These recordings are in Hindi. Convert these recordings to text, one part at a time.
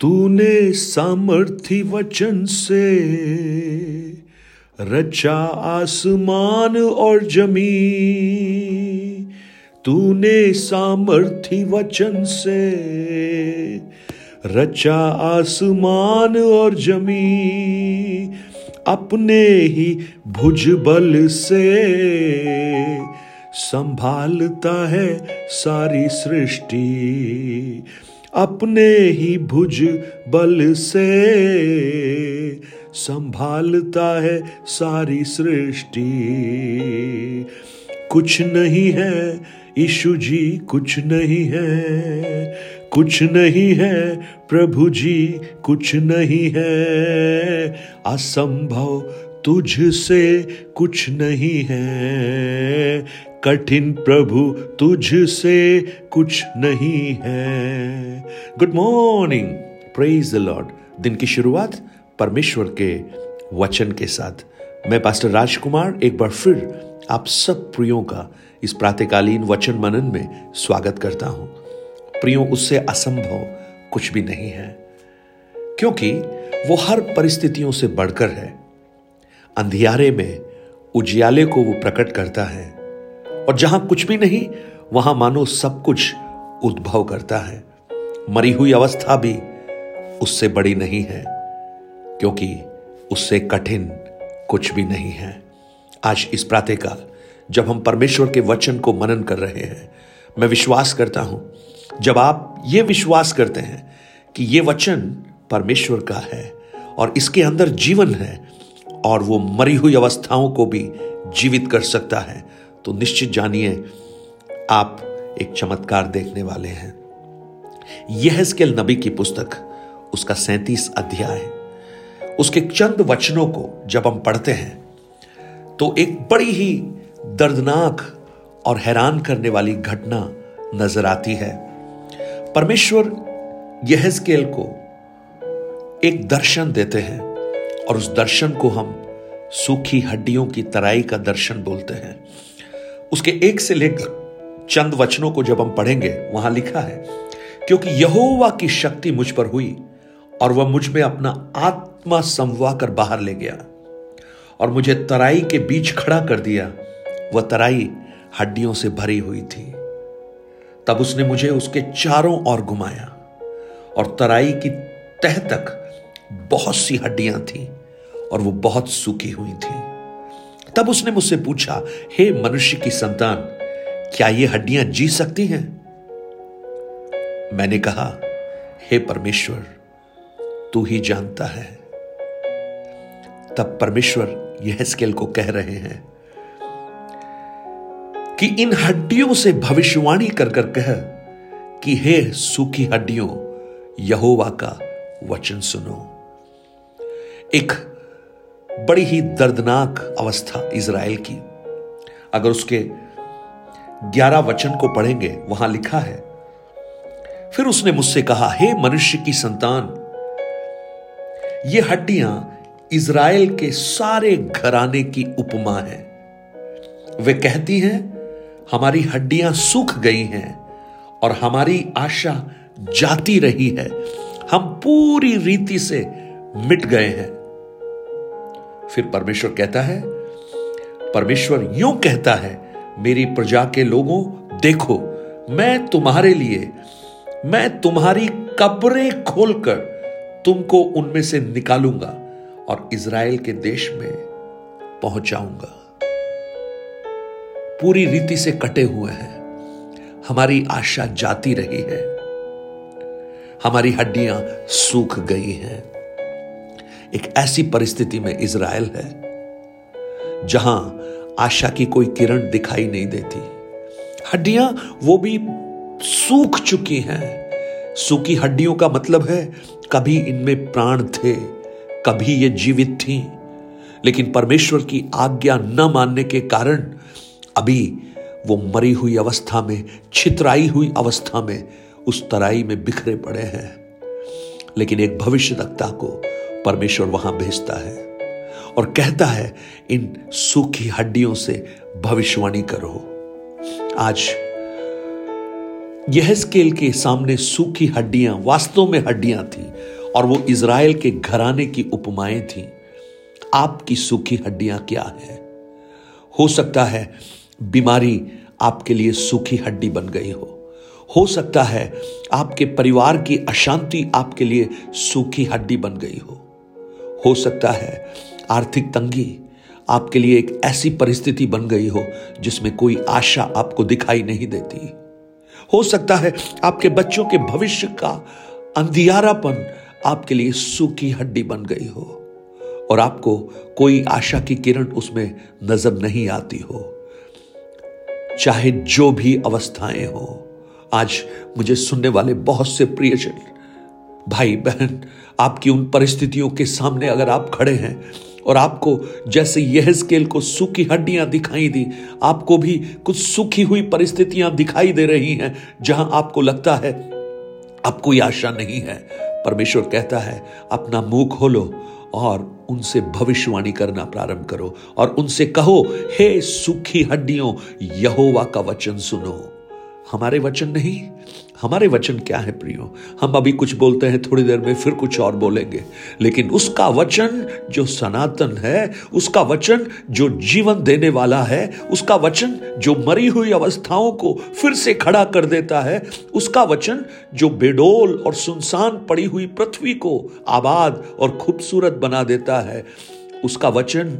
तूने सामर्थी वचन से रचा आसमान और जमी तूने सामर्थी वचन से रचा आसमान और जमी अपने ही भुजबल से संभालता है सारी सृष्टि। अपने ही भुज बल से संभालता है सारी सृष्टि। कुछ नहीं है ईशु जी, कुछ नहीं है, कुछ नहीं है प्रभु जी, कुछ नहीं है। असंभव तुझ से कुछ नहीं है कठिन प्रभु तुझ से कुछ नहीं है। Good morning praise the lord दिन की शुरुआत परमेश्वर के वचन के साथ। मैं पास्टर राजकुमार एक बार फिर आप सब प्रियो का इस प्रातकालीन वचन मनन में स्वागत करता हूँ। प्रियो, उससे असंभव कुछ भी नहीं है, क्योंकि वो हर परिस्थितियों से बढ़कर है। अंधियारे में उजियाले को वो प्रकट करता है। और जहाँ कुछ भी नहीं, वहाँ मानो सब कुछ उद्भव करता है। मरी हुई अवस्था भी उससे बड़ी नहीं है, क्योंकि उससे कठिन कुछ भी नहीं है। आज इस प्रातःकाल, जब हम परमेश्वर के वचन को मनन कर रहे हैं, मैं विश्वास करता हूँ, जब आप ये विश्वास करते हैं कि ये वचन परमेश्वर का है और इसके अंदर जीवन है, और वो मरी हुई अवस्थाओं को भी जीवित कर सकता है तो निश्चित जानिए, आप एक चमत्कार देखने वाले हैं। यह स्केल नबी की पुस्तक, उसका सैतीस अध्याय। उसके चंद वचनों को जब हम पढ़ते हैं तो एक बड़ी ही दर्दनाक और हैरान करने वाली घटना नज़र आती है। परमेश्वर यह स्केल को एक दर्शन देते हैं और उस दर्शन को हम सूखी हड्डियों की तराई का दर्शन बोलते हैं। उसके एक से लेकर चंद वचनों को जब हम पढ़ेंगे, वहाँ लिखा है, क्योंकि यहोवा की शक्ति मुझ पर हुई और वह मुझमें अपना आत्मा समवा कर बाहर ले गया और मुझे तराई के बीच खड़ा कर दिया। वह तराई हड्डियों से भरी हुई थी। तब उसने मुझे उसके चारों ओर घुमाया और तराई की तह तक बहुत सी हड्डियाँ थी और वो बहुत सूखी हुई थी। तब उसने मुझसे पूछा, हे मनुष्य की संतान, क्या ये हड्डियाँ जी सकती हैं? मैंने कहा, हे परमेश्वर, तू ही जानता है। तब परमेश्वर यह स्केल को कह रहे हैं, कि इन हड्डियों से भविष्यवाणी कर कर कह कि हे सूखी हड्डियों, यहोवा का वचन सुनो। एक बड़ी ही दर्दनाक अवस्था इसराइल की। अगर उसके ग्यारह वचन को पढ़ेंगे, वहाँ लिखा है, फिर उसने मुझसे कहा, हे मनुष्य की संतान, ये हड्डियाँ इज़राइल के सारे घराने की उपमा है। वे कहती हैं, हमारी हड्डियाँ सूख गई हैं और हमारी आशा जाती रही है। हम पूरी रीति से मिट गए हैं। फिर परमेश्वर कहता है, परमेश्वर यूँ कहता है, मेरी प्रजा के लोगों, देखो, मैं तुम्हारे लिए, मैं तुम्हारी कब्रें खोलकर तुमको उनमें से निकालूँगा और इज़राइल के देश में पहुंचाऊँगा। पूरी रीति से कटे हुए हैं। हमारी आशा जाती रही है। हमारी हड्डियाँ सूख गई हैं। एक ऐसी परिस्थिति में इज़राइल है, जहाँ आशा की कोई किरण दिखाई नहीं देती। हड्डियाँ वो भी सूख चुकी हैं। सूखी हड्डियों का मतलब है, कभी इनमें प्राण थे, कभी ये जीवित थी। लेकिन परमेश्वर की आज्ञा न मानने के कारण अभी वो मरी हुई अवस्था में, छितराई हुई अवस्था में उस तराई में बिखरे पड़े हैं। लेकिन एक भविष्य को परमेश्वर वहाँ भेजता है और कहता है, इन सूखी हड्डियों से भविष्यवाणी करो। आज यह स्केल के सामने सूखी हड्डियाँ वास्तव में हड्डियाँ थी और वो इज़राइल के घराने की उपमाएँ थी। आपकी सूखी हड्डियाँ क्या है? हो सकता है बीमारी आपके लिए सूखी हड्डी बन गई हो। हो सकता है आपके परिवार की अशांति आपके लिए सूखी हड्डी बन गई हो। हो सकता है आर्थिक तंगी आपके लिए एक ऐसी परिस्थिति बन गई हो जिसमें कोई आशा आपको दिखाई नहीं देती। हो सकता है आपके बच्चों के भविष्य का अंधियारापन आपके लिए सूखी हड्डी बन गई हो और आपको कोई आशा की किरण उसमें नज़र नहीं आती हो। चाहे जो भी अवस्थाएँ हो, आज मुझे सुनने वाले बहुत से प्रियजन भाई बहन, आपकी उन परिस्थितियों के सामने अगर आप खड़े हैं और आपको जैसे यह स्केल को सूखी हड्डियाँ दिखाई दी, आपको भी कुछ सूखी हुई परिस्थितियाँ दिखाई दे रही हैं जहाँ आपको लगता है अब कोई आशा नहीं है। परमेश्वर कहता है, अपना मुँह खोलो और उनसे भविष्यवाणी करना प्रारंभ करो और उनसे कहो, हे सूखी हड्डियों, यहोवा का वचन सुनो। हमारे वचन नहीं हमारे वचन क्या है प्रियो? हम अभी कुछ बोलते हैं, थोड़ी देर में फिर कुछ और बोलेंगे। लेकिन उसका वचन जो सनातन है, उसका वचन जो जीवन देने वाला है, उसका वचन जो मरी हुई अवस्थाओं को फिर से खड़ा कर देता है, उसका वचन जो बेडोल और सुनसान पड़ी हुई पृथ्वी को आबाद और खूबसूरत बना देता है, उसका वचन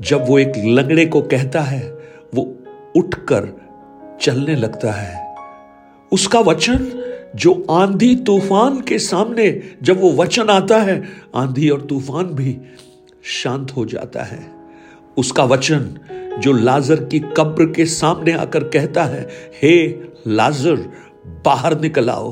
जब वो एक लंगड़े को कहता है, वो उठकर चलने लगता है। उसका वचन, जो आंधी तूफ़ान के सामने जब वो वचन आता है, आंधी और तूफ़ान भी शांत हो जाता है। उसका वचन, जो लाजर की कब्र के सामने आकर कहता है, हे लाजर, बाहर निकल आओ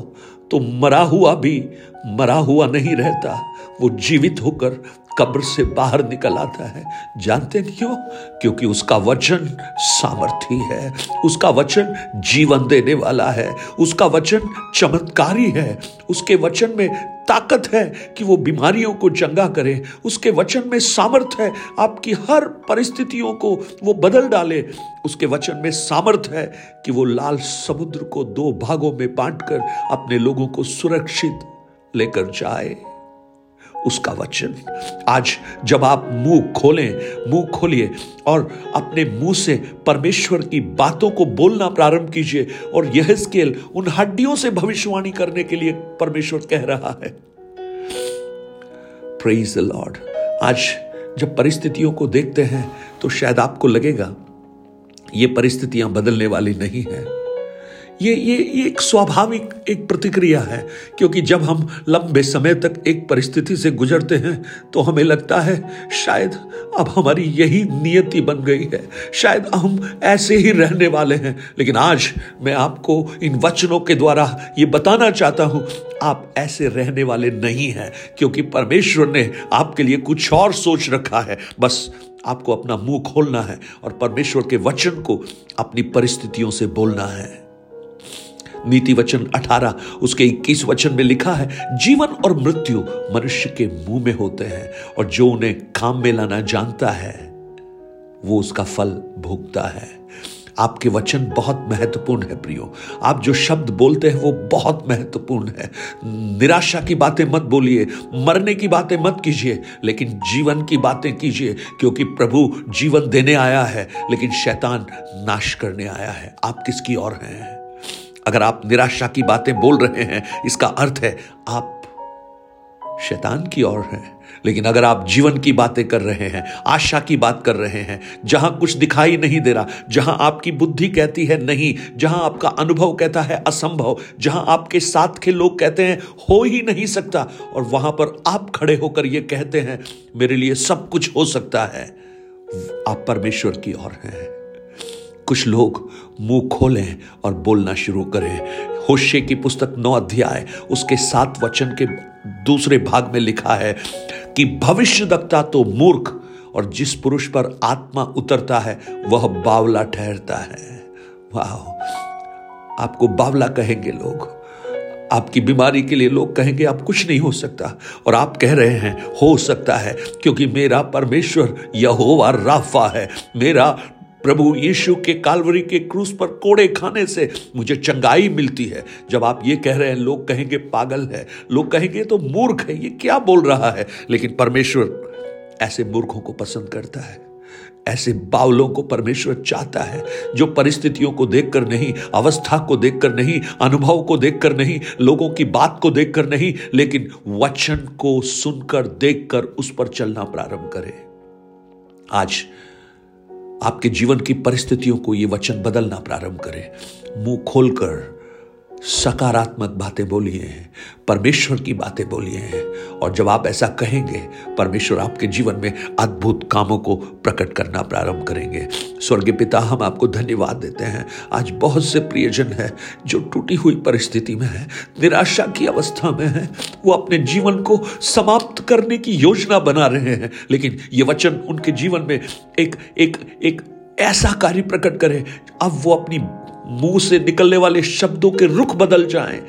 तो मरा हुआ भी मरा हुआ नहीं रहता। वो जीवित होकर कब्र से बाहर निकल आता है। जानते हो? क्योंकि उसका वचन सामर्थी है। उसका वचन जीवन देने वाला है। उसका वचन चमत्कारी है। उसके वचन में ताकत है कि वो बीमारियों को चंगा करे। उसके वचन में सामर्थ है। आपकी हर परिस्थितियों को वो बदल डाले। उसके वचन में सामर्थ है कि वो लाल समुद्र को दो भागों में बांटकर अपने लोगों को सुरक्षित लेकर जाए। उसका वचन। आज जब आप मुँह खोलें, मुँह खोलिए और अपने मुँह से परमेश्वर की बातों को बोलना प्रारंभ कीजिए और यह स्केल उन हड्डियों से भविष्यवाणी करने के लिए परमेश्वर कह रहा है। प्रेज द लॉर्ड आज जब परिस्थितियों को देखते हैं तो शायद आपको लगेगा, ये परिस्थितियाँ बदलने वाली नहीं है। ये ये ये एक स्वाभाविक एक प्रतिक्रिया है, क्योंकि जब हम लंबे समय तक एक परिस्थिति से गुजरते हैं तो हमें लगता है, शायद अब हमारी यही नियति बन गई है। शायद हम ऐसे ही रहने वाले हैं। लेकिन आज मैं आपको इन वचनों के द्वारा ये बताना चाहता हूँ, आप ऐसे रहने वाले नहीं हैं, क्योंकि परमेश्वर ने आपके लिए कुछ और सोच रखा है। बस आपको अपना मुँह खोलना है और परमेश्वर के वचन को अपनी परिस्थितियों से बोलना है। नीति वचन 18 उसके 21 वचन में लिखा है, जीवन और मृत्यु मनुष्य के मुँह में होते हैं और जो उन्हें काम में लाना जानता है, वो उसका फल भोगता है। आपके वचन बहुत महत्वपूर्ण है प्रियो। आप जो शब्द बोलते हैं, वो बहुत महत्वपूर्ण है। निराशा की बातें मत बोलिए, मरने की बातें मत कीजिए, लेकिन जीवन की बातें कीजिए, क्योंकि प्रभु जीवन देने आया है, लेकिन शैतान नाश करने आया है। आप किसकी ओर हैं? अगर आप निराशा की बातें बोल रहे हैं, इसका अर्थ है आप शैतान की ओर हैं। लेकिन अगर आप जीवन की बातें कर रहे हैं, आशा की बात कर रहे हैं, जहाँ कुछ दिखाई नहीं दे रहा, जहाँ आपकी बुद्धि कहती है नहीं, जहाँ आपका अनुभव कहता है असंभव, जहाँ आपके साथ के लोग कहते हैं हो ही नहीं सकता, और वहाँ पर आप खड़े होकर यह कहते हैं, मेरे लिए सब कुछ हो सकता है। आप परमेश्वर की ओर हैं। कुछ लोग मुँह खोलें और बोलना शुरू करें। होशे की पुस्तक नौ अध्याय, उसके सात वचन के दूसरे भाग में लिखा है कि भविष्य दक्ता तो मूर्ख, और जिस पुरुष पर आत्मा उतरता है, वह बावला ठहरता है। वाह आपको बावला कहेंगे लोग। आपकी बीमारी के लिए लोग कहेंगे, आप कुछ नहीं हो सकता। और आप कह रहे हैं, हो सकता है, क्योंकि मेरा परमेश्वर यहोवा राफा है। मेरा प्रभु यीशु के कालवरी के क्रूस पर कोड़े खाने से मुझे चंगाई मिलती है। जब आप ये कह रहे हैं, लोग कहेंगे, पागल है। लोग कहेंगे तो मूर्ख है, ये क्या बोल रहा है? लेकिन परमेश्वर ऐसे मूर्खों को पसंद करता है। ऐसे बावलों को परमेश्वर चाहता है, जो परिस्थितियों को देखकर नहीं, अवस्था को देखकर नहीं, अनुभव को देखकर नहीं, लोगों की बात को देखकर नहीं, लेकिन वचन को सुनकर, देखकर उस पर चलना प्रारंभ करे। आज आपके जीवन की परिस्थितियों को ये वचन बदलना प्रारंभ करे। मुँह खोलकर सकारात्मक बातें बोलिए हैं, परमेश्वर की बातें बोलिए हैं, और जब आप ऐसा कहेंगे, परमेश्वर आपके जीवन में अद्भुत कामों को प्रकट करना प्रारंभ करेंगे। स्वर्गीय पिता, हम आपको धन्यवाद देते हैं। आज बहुत से प्रियजन है जो टूटी हुई परिस्थिति में है, निराशा की अवस्था में है। वो अपने जीवन को समाप्त करने की योजना बना रहे हैं। लेकिन ये वचन उनके जीवन में एक एक एक ऐसा कार्य प्रकट करे, अब वो अपनी मुँह से निकलने वाले शब्दों के रुख बदल जाएँ।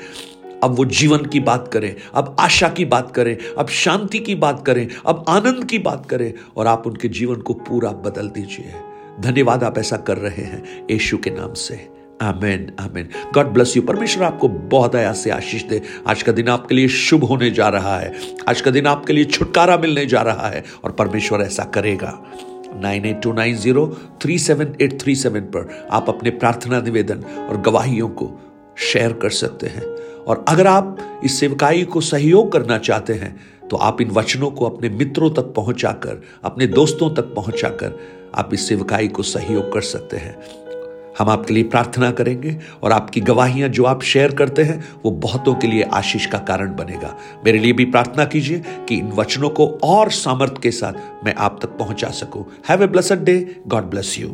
अब वो जीवन की बात करें, अब आशा की बात करें, अब शांति की बात करें, अब आनंद की बात करें और आप उनके जीवन को पूरा बदल दीजिए। धन्यवाद आप ऐसा कर रहे हैं यशु के नाम से। Amen amen. God bless you परमेश्वर आपको बहुत आया से आशीष दे। आज का दिन आपके लिए शुभ होने जा रहा है। आज का दिन आपके लिए छुटकारा मिलने जा रहा है और परमेश्वर ऐसा करेगा। Nine eight two nine zero three seven eight three seven पर आप अपने प्रार्थना निवेदन और गवाहियों को शेयर कर सकते हैं। और अगर आप इस सेवकाई को सहयोग करना चाहते हैं तो आप इन वचनों को अपने मित्रों तक पहुंचाकर, अपने दोस्तों तक पहुंचाकर आप इस सेवकाई को सहयोग कर सकते हैं। हम आपके लिए प्रार्थना करेंगे और आपकी गवाहियाँ जो आप शेयर करते हैं, वो बहुतों के लिए आशीष का कारण बनेगा। मेरे लिए भी प्रार्थना कीजिए कि इन वचनों को और सामर्थ्य के साथ मैं आप तक पहुँचा सकूँ। Have a blessed day God bless you